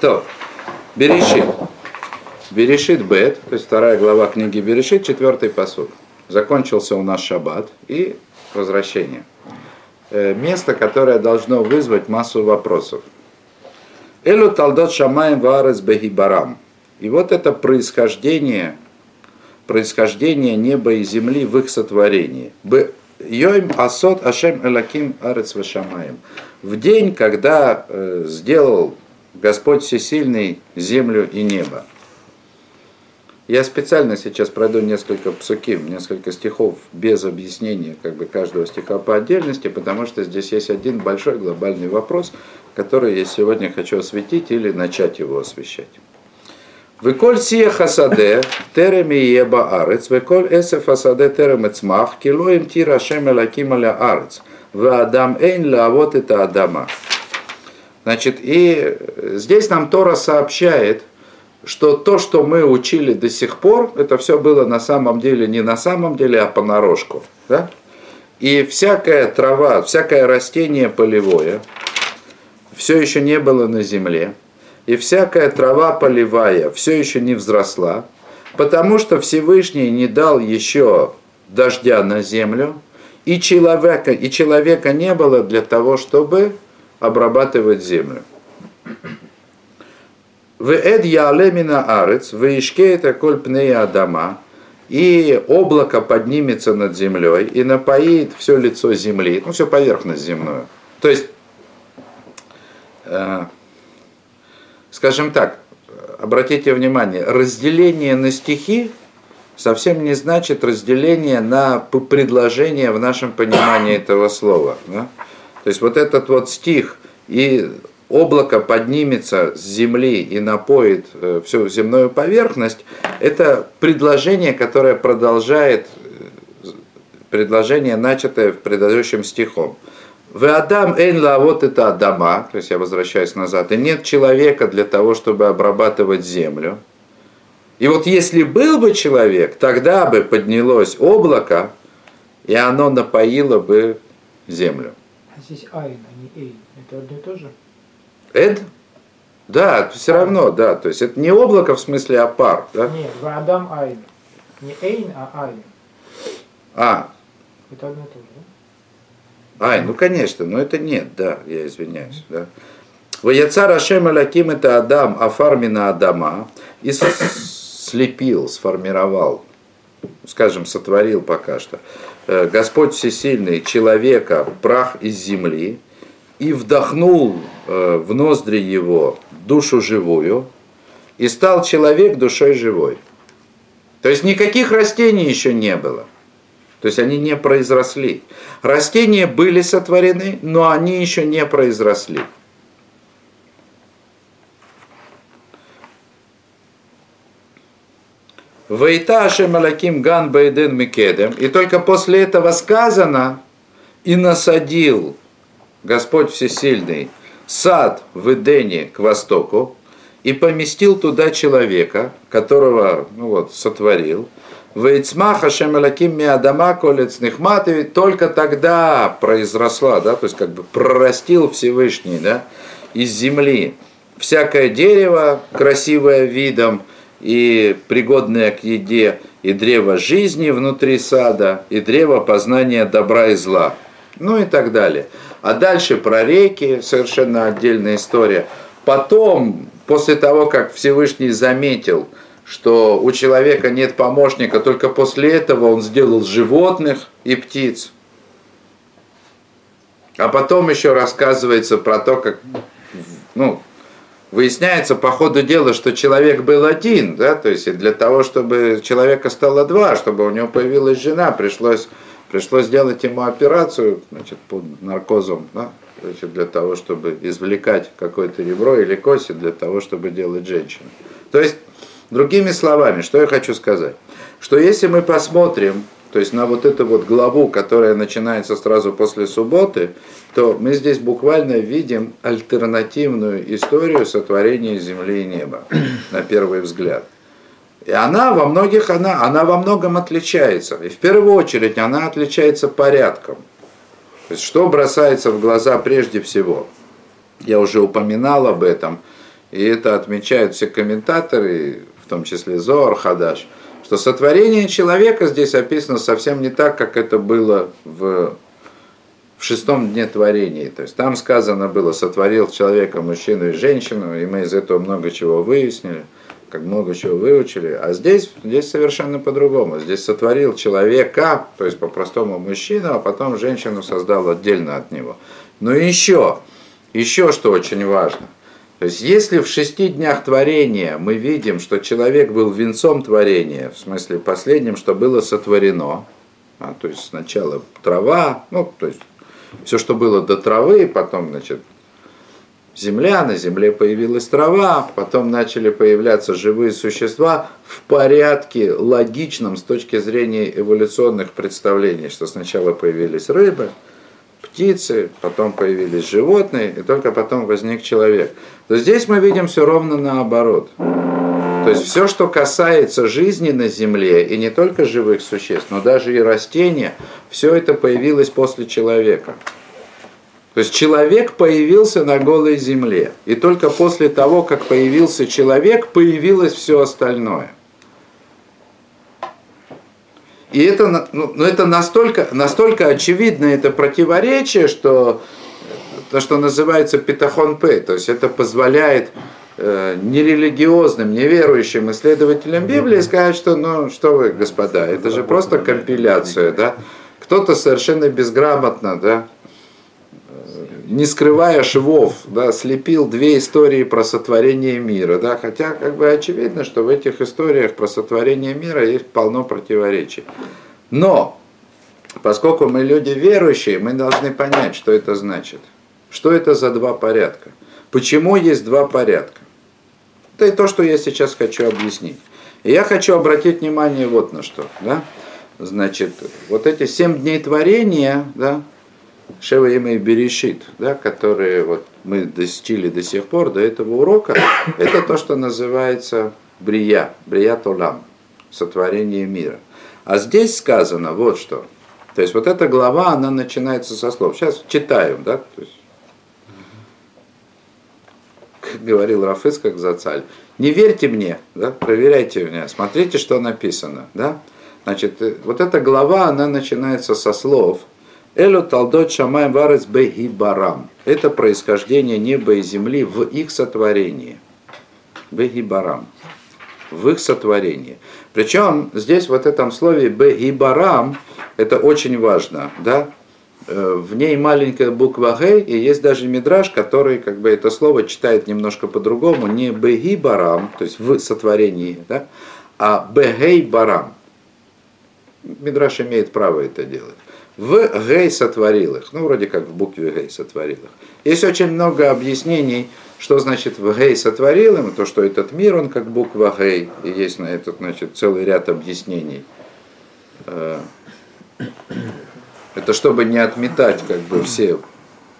То, Берешит. Берешит Бет, то есть вторая глава книги Берешит, четвертый посуд. Закончился у нас шаббат и возвращение. Э, место, которое должно вызвать массу вопросов. Элу талдот шамаем варес бехибарам. И вот это происхождение, происхождение неба и земли в их сотворении. Йоим асот ашем элаким арец вашамаем. В день, когда э, сделал Господь Всесильный землю и небо. Я специально сейчас пройду несколько псуким, несколько стихов без объяснения как бы, каждого стиха по отдельности, потому что здесь есть один большой глобальный вопрос, который я сегодня хочу осветить или начать его освещать. Выколь сия хасаде, терем еба арец, выколь эсе фасаде терем эцмах, килоем тира шем элаким арец, в адам эйн лавот это адама. Значит, и здесь нам Тора сообщает, что то, что мы учили до сих пор, это все было на самом деле не на самом деле, а понарошку. Да? И всякая трава, всякое растение полевое все еще не было на земле. И всякая трава полевая все еще не взросла, потому что Всевышний не дал еще дождя на землю, и человека, и человека не было для того, чтобы обрабатывать землю. В эд ялемина арец, в ишке это коль адама, и облако поднимется над землей и напоит все лицо земли, ну, всю поверхность земную. То есть, э, скажем так, обратите внимание, разделение на стихи совсем не значит разделение на предложение в нашем понимании этого слова. Да? То есть вот этот вот стих и облако поднимется с земли и напоит э, всю земную поверхность, это предложение, которое продолжает э, предложение, начатое в предыдущем стихом. В Адам эйн вот это Адама, то есть я возвращаюсь назад, и нет человека для того, чтобы обрабатывать землю. И вот если был бы человек, тогда бы поднялось облако, и оно напоило бы землю. А здесь айн, а не эйн. Это одно и то же? Эд? Да, все равно, да. То есть это не облако в смысле, а пар. Да? Нет, в Адам Айн. Не Эйн, а Айн. А. Это одно и то же, да? Ай, ну конечно, но это нет, да, я извиняюсь. Да. Ваяца Рашем Аляким это Адам, Афармина Адама, и слепил, сформировал, скажем, сотворил пока что. Э, Господь Всесильный человека, прах из земли, и вдохнул э, в ноздри его душу живую, и стал человек душой живой. То есть никаких растений еще не было. То есть они не произросли. Растения были сотворены, но они еще не произросли. Вейта Ашем Ган Байден Микедем. И только после этого сказано, и насадил Господь Всесильный сад в Эдене к востоку и поместил туда человека, которого ну вот, сотворил. Вейцмаха Шемелаким Миадама Колец Нехматови только тогда произросла, да, то есть как бы прорастил Всевышний да, из земли всякое дерево, красивое видом и пригодное к еде, и древо жизни внутри сада, и древо познания добра и зла, ну и так далее. А дальше про реки, совершенно отдельная история. Потом, после того, как Всевышний заметил, что у человека нет помощника, только после этого он сделал животных и птиц. А потом еще рассказывается про то, как ну, выясняется по ходу дела, что человек был один, да, то есть для того, чтобы человека стало два, чтобы у него появилась жена, пришлось Пришлось сделать ему операцию значит, под наркозом, да, значит, для того, чтобы извлекать какое-то ребро или кость, для того, чтобы делать женщину. То есть, другими словами, что я хочу сказать? Что если мы посмотрим, то есть на вот эту вот главу, которая начинается сразу после субботы, то мы здесь буквально видим альтернативную историю сотворения земли и неба, на первый взгляд. И она во многих, она, она во многом отличается. И в первую очередь она отличается порядком. То есть что бросается в глаза прежде всего? Я уже упоминал об этом. и это отмечают все комментаторы, в том числе Зор, Хадаш, что сотворение человека здесь описано совсем не так, как это было в, в шестом дне творения. То есть там сказано было, сотворил человека мужчину и женщину, и мы из этого много чего выяснили, как много чего выучили. А здесь, здесь совершенно по-другому. Здесь сотворил человека, то есть по-простому мужчину, а потом женщину создал отдельно от него. Но еще, еще что очень важно – то есть если в шести днях творения мы видим, что человек был венцом творения, в смысле последним, что было сотворено, а, то есть сначала трава, ну, то есть все, что было до травы, потом, значит, земля, на земле появилась трава, потом начали появляться живые существа в порядке логичном с точки зрения эволюционных представлений, что сначала появились рыбы, птицы, потом появились животные, и только потом возник человек. То здесь мы видим все ровно наоборот. То есть все, что касается жизни на Земле, и не только живых существ, но даже и растения, все это появилось после человека. То есть человек появился на голой земле. И только после того, как появился человек, появилось все остальное. И это, ну, ну, это настолько, настолько очевидно, это противоречие, что то, что называется питахон п, то есть это позволяет э, нерелигиозным, неверующим исследователям Библии сказать, что, ну, что вы, господа, это же просто компиляция, да? Кто-то совершенно безграмотно, да, не скрывая швов, да, слепил две истории про сотворение мира, да, хотя как бы очевидно, что в этих историях про сотворение мира есть полно противоречий. Но, поскольку мы люди верующие, мы должны понять, что это значит. Что это за два порядка? Почему есть два порядка? Это и то, что я сейчас хочу объяснить. И я хочу обратить внимание вот на что. Да? Значит, вот эти семь дней творения, да, Шева имя Берешит, да, которые вот мы достигли до сих пор, до этого урока, это то, что называется Брия, Брия Толам, сотворение мира. А здесь сказано вот что. То есть вот эта глава, она начинается со слов. Сейчас читаем, да, то есть, как говорил Рафыс, как Зацаль, не верьте мне, да, проверяйте меня, смотрите, что написано, да. Значит, э, вот эта глава, она начинается со слов – Элю талдот шамай варес бегибарам. Это происхождение неба и земли в их сотворении. Бегибарам. В их сотворении. Причем здесь вот в этом слове бегибарам, это очень важно, да, э, в ней маленькая буква Г, и есть даже мидраж, который как бы это слово читает немножко по-другому, не беги барам, то есть в сотворении, да, а бегей барам. Мидраш имеет право это делать в Гей сотворил их. Ну, вроде как в букве Гей сотворил их. Есть очень много объяснений, что значит в Гей сотворил им, то, что этот мир, он как буква Гей, и есть на этот, значит, целый ряд объяснений. Э, это чтобы не отметать как бы все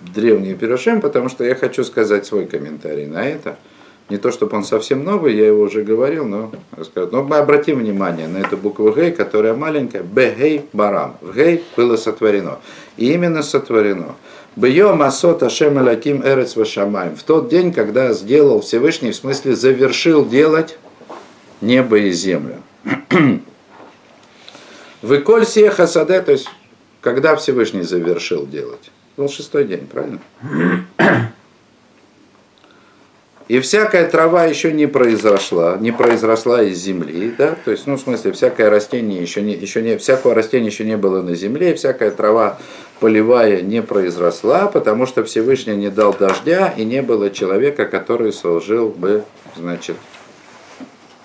древние пирошем, потому что я хочу сказать свой комментарий на это. Не то, чтобы он совсем новый, я его уже говорил, но расскажу. Но мы обратим внимание на эту букву Гей, которая маленькая. Бегей барам. В Гей было сотворено. И именно сотворено. Бьё масот ашем элаким эрец вашамаем. В тот день, когда сделал Всевышний, в смысле завершил делать небо и землю. Выколь сия хасаде, то есть когда Всевышний завершил делать? Был шестой день, правильно? И всякая трава еще не произошла, не произросла из земли, да, то есть, ну, в смысле, всякое растение еще не, еще не, всякого растения еще не было на земле, всякая трава полевая не произросла, потому что Всевышний не дал дождя, и не было человека, который служил бы, значит,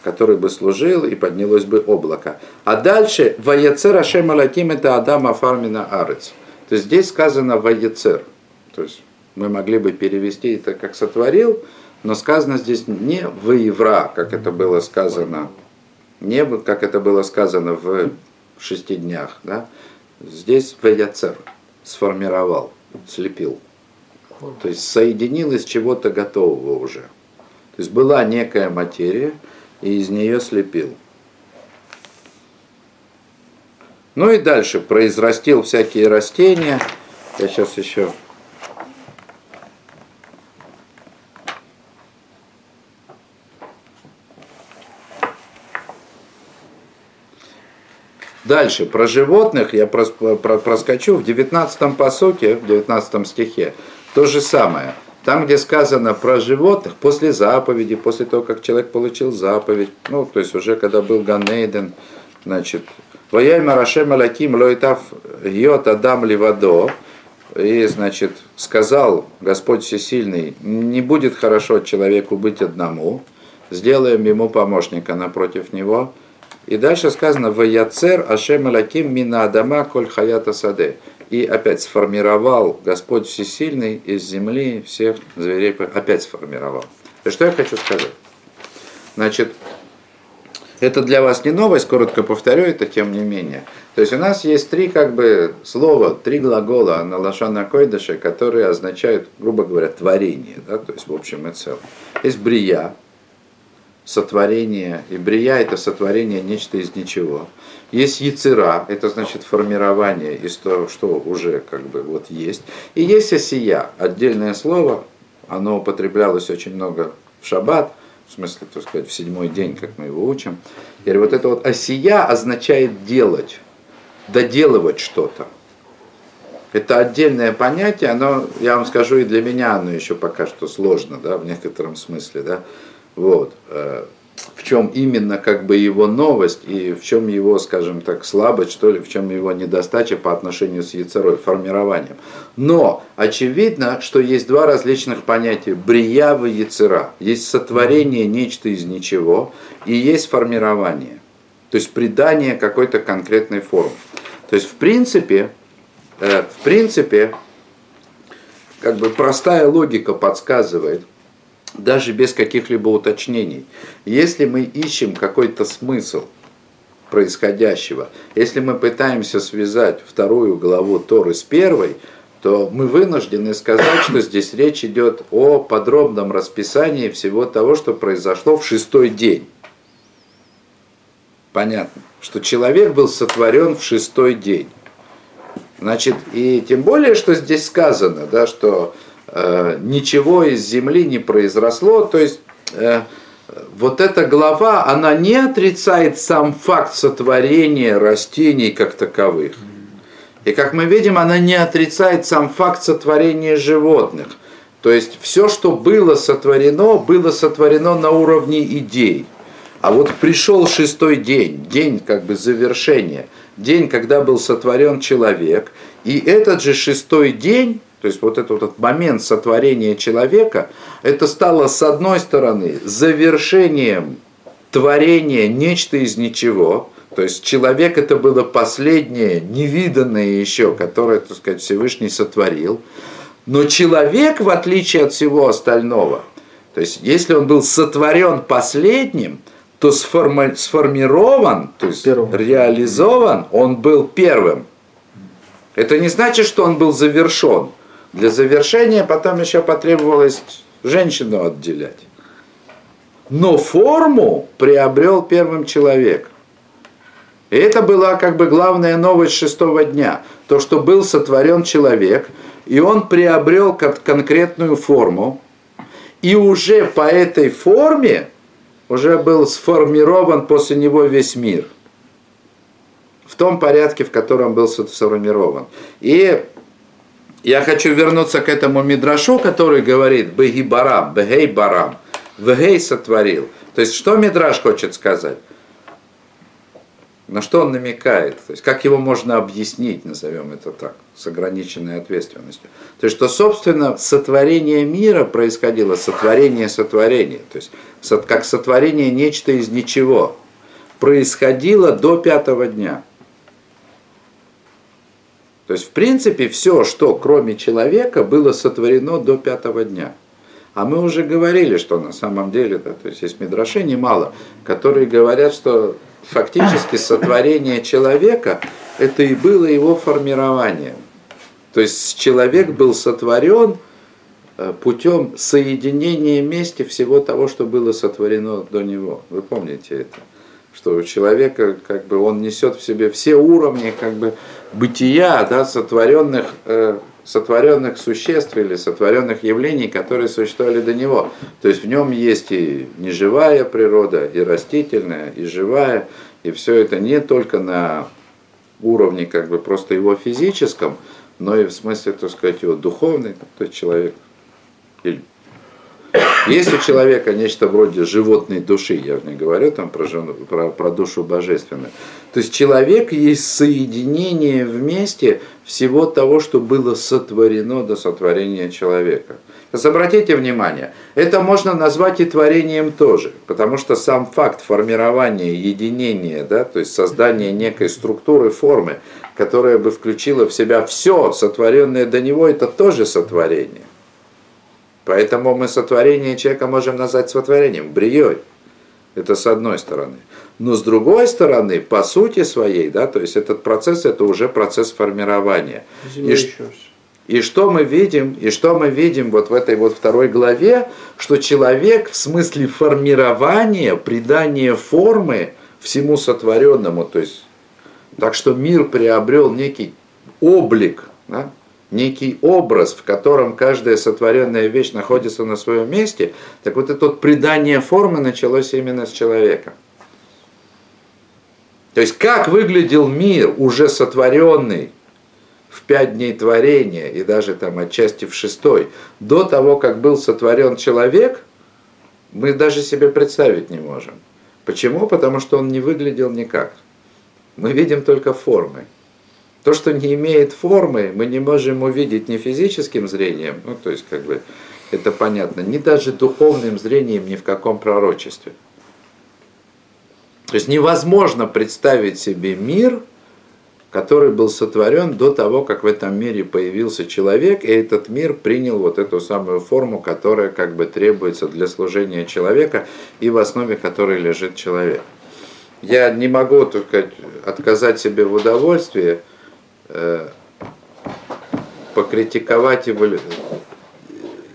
который бы служил, и поднялось бы облако. А дальше, «Ваецер Ашем Алаким» это Адам Афармина Арец. То есть здесь сказано «Ваецер». То есть мы могли бы перевести это как «сотворил», но сказано здесь не в евра, как это было сказано, не как это было сказано в шести днях. Да? Здесь в сформировал, слепил. То есть соединил из чего-то готового уже. То есть была некая материя, и из нее слепил. Ну и дальше произрастил всякие растения. Я сейчас еще Дальше, про животных я прос, про, проскочу в 19 посоке, в 19 стихе, то же самое. Там, где сказано про животных, после заповеди, после того, как человек получил заповедь, ну, то есть уже когда был Ганейден, значит, Ваяй Марашем Алаким Лоитав Йот Адам Ливадо, и, значит, сказал Господь Всесильный, не будет хорошо человеку быть одному, сделаем ему помощника напротив него. И дальше сказано, «Ваяцер Ашем Алаким Мина Адама Коль Хаята Саде». И опять сформировал Господь Всесильный из земли всех зверей, опять сформировал. И что я хочу сказать? Значит, это для вас не новость, коротко повторю это, тем не менее. То есть у нас есть три как бы слова, три глагола на лошана койдыше, которые означают, грубо говоря, творение, да, то есть в общем и целом. Есть брия, сотворение, и брия это сотворение нечто из ничего. Есть яцера, это значит формирование из того, что уже как бы вот есть. И есть осия, отдельное слово, оно употреблялось очень много в шаббат, в смысле, так сказать, в седьмой день, как мы его учим. И вот это вот осия означает делать доделывать что-то. Это отдельное понятие, оно, я вам скажу, и для меня оно еще пока что сложно, да, в некотором смысле, да. Вот. Э, в чем именно как бы его новость и в чем его, скажем так, слабость, что ли, в чем его недостача по отношению с яцерой, формированием. Но очевидно, что есть два различных понятия. Брия и яцера. Есть сотворение нечто из ничего и есть формирование. То есть придание какой-то конкретной формы. То есть, в принципе, э, в принципе, как бы простая логика подсказывает, даже без каких-либо уточнений, если мы ищем какой-то смысл происходящего, если мы пытаемся связать вторую главу Торы с первой, то мы вынуждены сказать, что здесь речь идет о подробном расписании всего того, что произошло в шестой день. Понятно что человек был сотворен в шестой день. Значит, и тем более, что здесь сказано, да, что ничего из земли не произросло, то есть э, вот эта глава, она не отрицает сам факт сотворения растений как таковых. И как мы видим, она не отрицает сам факт сотворения животных. То есть все, что было сотворено, было сотворено на уровне идей. А вот пришел шестой день, день как бы завершения, день, когда был сотворен человек, и этот же шестой день, то есть вот этот, вот момент сотворения человека, это стало с одной стороны завершением творения нечто из ничего, то есть человек это было последнее, невиданное еще, которое, так сказать, Всевышний сотворил. Но человек, в отличие от всего остального, то есть если он был сотворен последним, то сформи, сформирован, то есть первым. реализован, он был первым. Это не значит, что он был завершен. Для завершения потом еще потребовалось женщину отделять. Но форму приобрел первым человек. И это была как бы главная новость шестого дня. То, что был сотворен человек, и он приобрел конкретную форму. И уже по этой форме уже был сформирован после него весь мир. В том порядке, в котором был сформирован. И я хочу вернуться к этому мидрашу, который говорит «Беги барам», «Бегей барам», «Вегей сотворил». То есть, что мидраш хочет сказать? На что он намекает? То есть, как его можно объяснить, назовем это так, с ограниченной ответственностью? То есть, что, собственно, сотворение мира происходило, сотворение сотворения, то есть, как сотворение нечто из ничего, происходило до пятого дня. То есть, в принципе, все, что кроме человека, было сотворено до пятого дня. А мы уже говорили, что на самом деле, да, то есть есть мидраши немало, которые говорят, что фактически сотворение человека это и было его формирование. То есть человек был сотворен э, путем соединения вместе всего того, что было сотворено до него. Вы помните это? Что у человека, как бы, он несет в себе все уровни, как бы, бытия, да, сотворенных э, сотворенных существ или сотворенных явлений, которые существовали до него. То есть в нем есть и неживая природа, и растительная, и живая, и все это не только на уровне как бы просто его физическом, но и в смысле, так сказать, его духовный, то есть человек или есть у человека нечто вроде животной души, я не говорю там про, про, про душу божественную. То есть человек есть соединение вместе всего того, что было сотворено до сотворения человека. Есть обратите внимание, это можно назвать и творением тоже, потому что сам факт формирования, единения, да, то есть создания некой структуры, формы, которая бы включила в себя все сотворенное до него, это тоже сотворение. Поэтому мы сотворение человека можем назвать сотворением, брией. Это с одной стороны. Но с другой стороны, по сути своей, да, то есть этот процесс, это уже процесс формирования. И, и что мы видим, и что мы видим вот в этой вот второй главе, что человек в смысле формирования, придания формы всему сотворенному, то есть так что мир приобрел некий облик, да, некий образ, в котором каждая сотворенная вещь находится на своем месте, так вот это вот придание формы началось именно с человека. То есть как выглядел мир, уже сотворенный в пять дней творения и даже там отчасти в шестой, до того, как был сотворен человек, мы даже себе представить не можем. Почему? Потому что он не выглядел никак. Мы видим только формы. То, что не имеет формы, мы не можем увидеть ни физическим зрением, ну то есть как бы это понятно, ни даже духовным зрением, ни в каком пророчестве. То есть невозможно представить себе мир, который был сотворен до того, как в этом мире появился человек, и этот мир принял вот эту самую форму, которая как бы требуется для служения человека и в основе которой лежит человек. Я не могу только отказать себе в удовольствии Э, покритиковать эволю...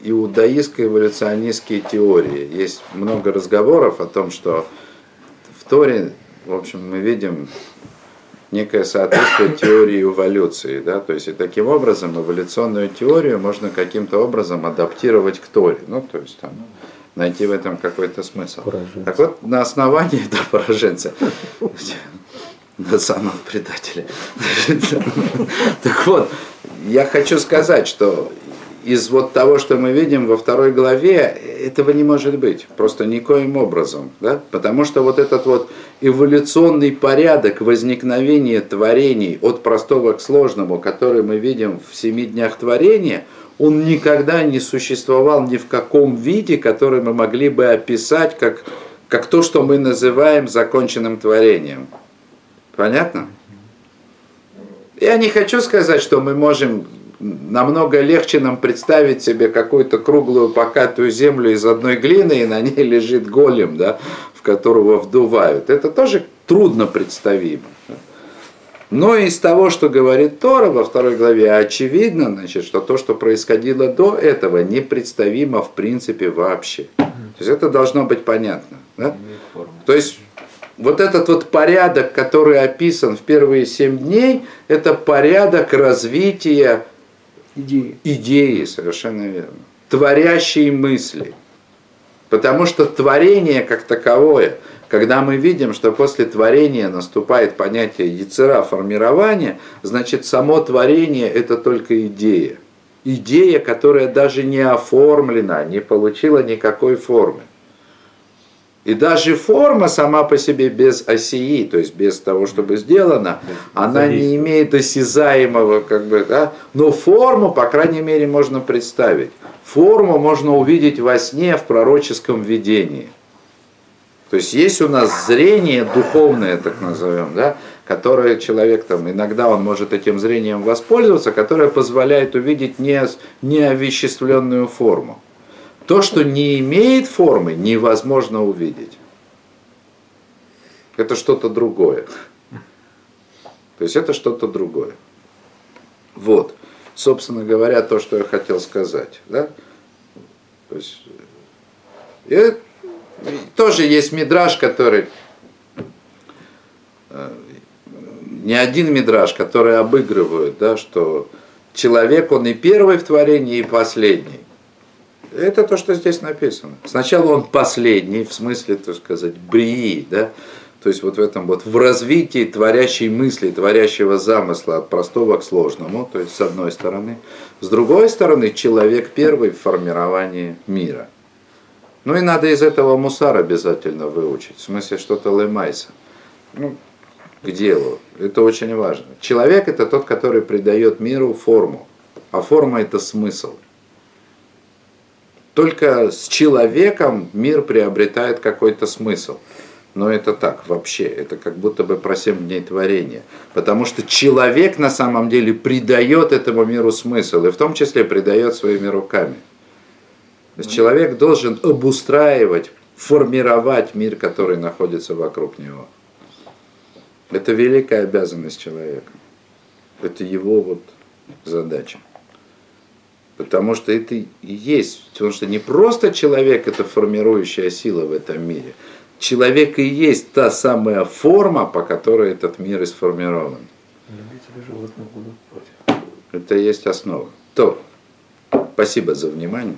иудаистско-эволюционистские теории. Есть много разговоров о том, что в Торе, в общем, мы видим некое соответствие теории эволюции. Да? То есть и таким образом эволюционную теорию можно каким-то образом адаптировать к Торе. Ну, то есть там найти в этом какой-то смысл. Пораженцы. Так вот, на основании, да, пораженца, на самого предателя. Так вот, я хочу сказать, что из вот того, что мы видим во второй главе, этого не может быть. Просто никоим образом. Да? Потому что вот этот вот эволюционный порядок возникновения творений от простого к сложному, который мы видим в семи днях творения, он никогда не существовал ни в каком виде, который мы могли бы описать как, как то, что мы называем законченным творением. Понятно? Я не хочу сказать, что мы можем намного легче нам представить себе какую-то круглую покатую землю из одной глины, и на ней лежит голем, да, в которого вдувают. Это тоже трудно представимо. Но из того, что говорит Тора во второй главе, очевидно, значит, что то, что происходило до этого, непредставимо в принципе вообще. То есть это должно быть понятно. Да? То есть вот этот вот порядок, который описан в первые семь дней, это порядок развития идеи, идеи совершенно верно, творящей мысли. Потому что творение как таковое, когда мы видим, что после творения наступает понятие яцера формирования, значит само творение это только идея. Идея, которая даже не оформлена, не получила никакой формы. И даже форма сама по себе без осии, то есть без того, чтобы сделано, она не имеет осязаемого, как бы, да, но форму, по крайней мере, можно представить. Форму можно увидеть во сне в пророческом видении. То есть есть у нас зрение духовное, так назовем, да, которое человек там, иногда он может этим зрением воспользоваться, которое позволяет увидеть не, неовеществленную форму. То, что не имеет формы, невозможно увидеть. Это что-то другое. То есть это что-то другое. Вот, собственно говоря, то, что я хотел сказать. Да? То есть, и, тоже есть мидраж, который э, не один мидраж, который обыгрывают, да, что человек, он и первый в творении, и последний. Это то, что здесь написано. Сначала он последний, в смысле, так сказать, брии, да, то есть вот в этом вот, в развитии творящей мысли, творящего замысла от простого к сложному, то есть с одной стороны. С другой стороны, человек первый в формировании мира. Ну и надо из этого мусар обязательно выучить, в смысле что-то лемайса. Ну, к делу. Это очень важно. Человек это тот, который придает миру форму, а форма это смысл. Только с человеком мир приобретает какой-то смысл. Но это так, вообще, это как будто бы про семь дней творения. Потому что человек на самом деле придает этому миру смысл, и в том числе придает своими руками. То есть человек должен обустраивать, формировать мир, который находится вокруг него. Это великая обязанность человека. Это его вот задача. Потому что это и есть, потому что не просто человек это формирующая сила в этом мире. Человек и есть та самая форма, по которой этот мир и сформирован. Это и есть основа. То, спасибо за внимание.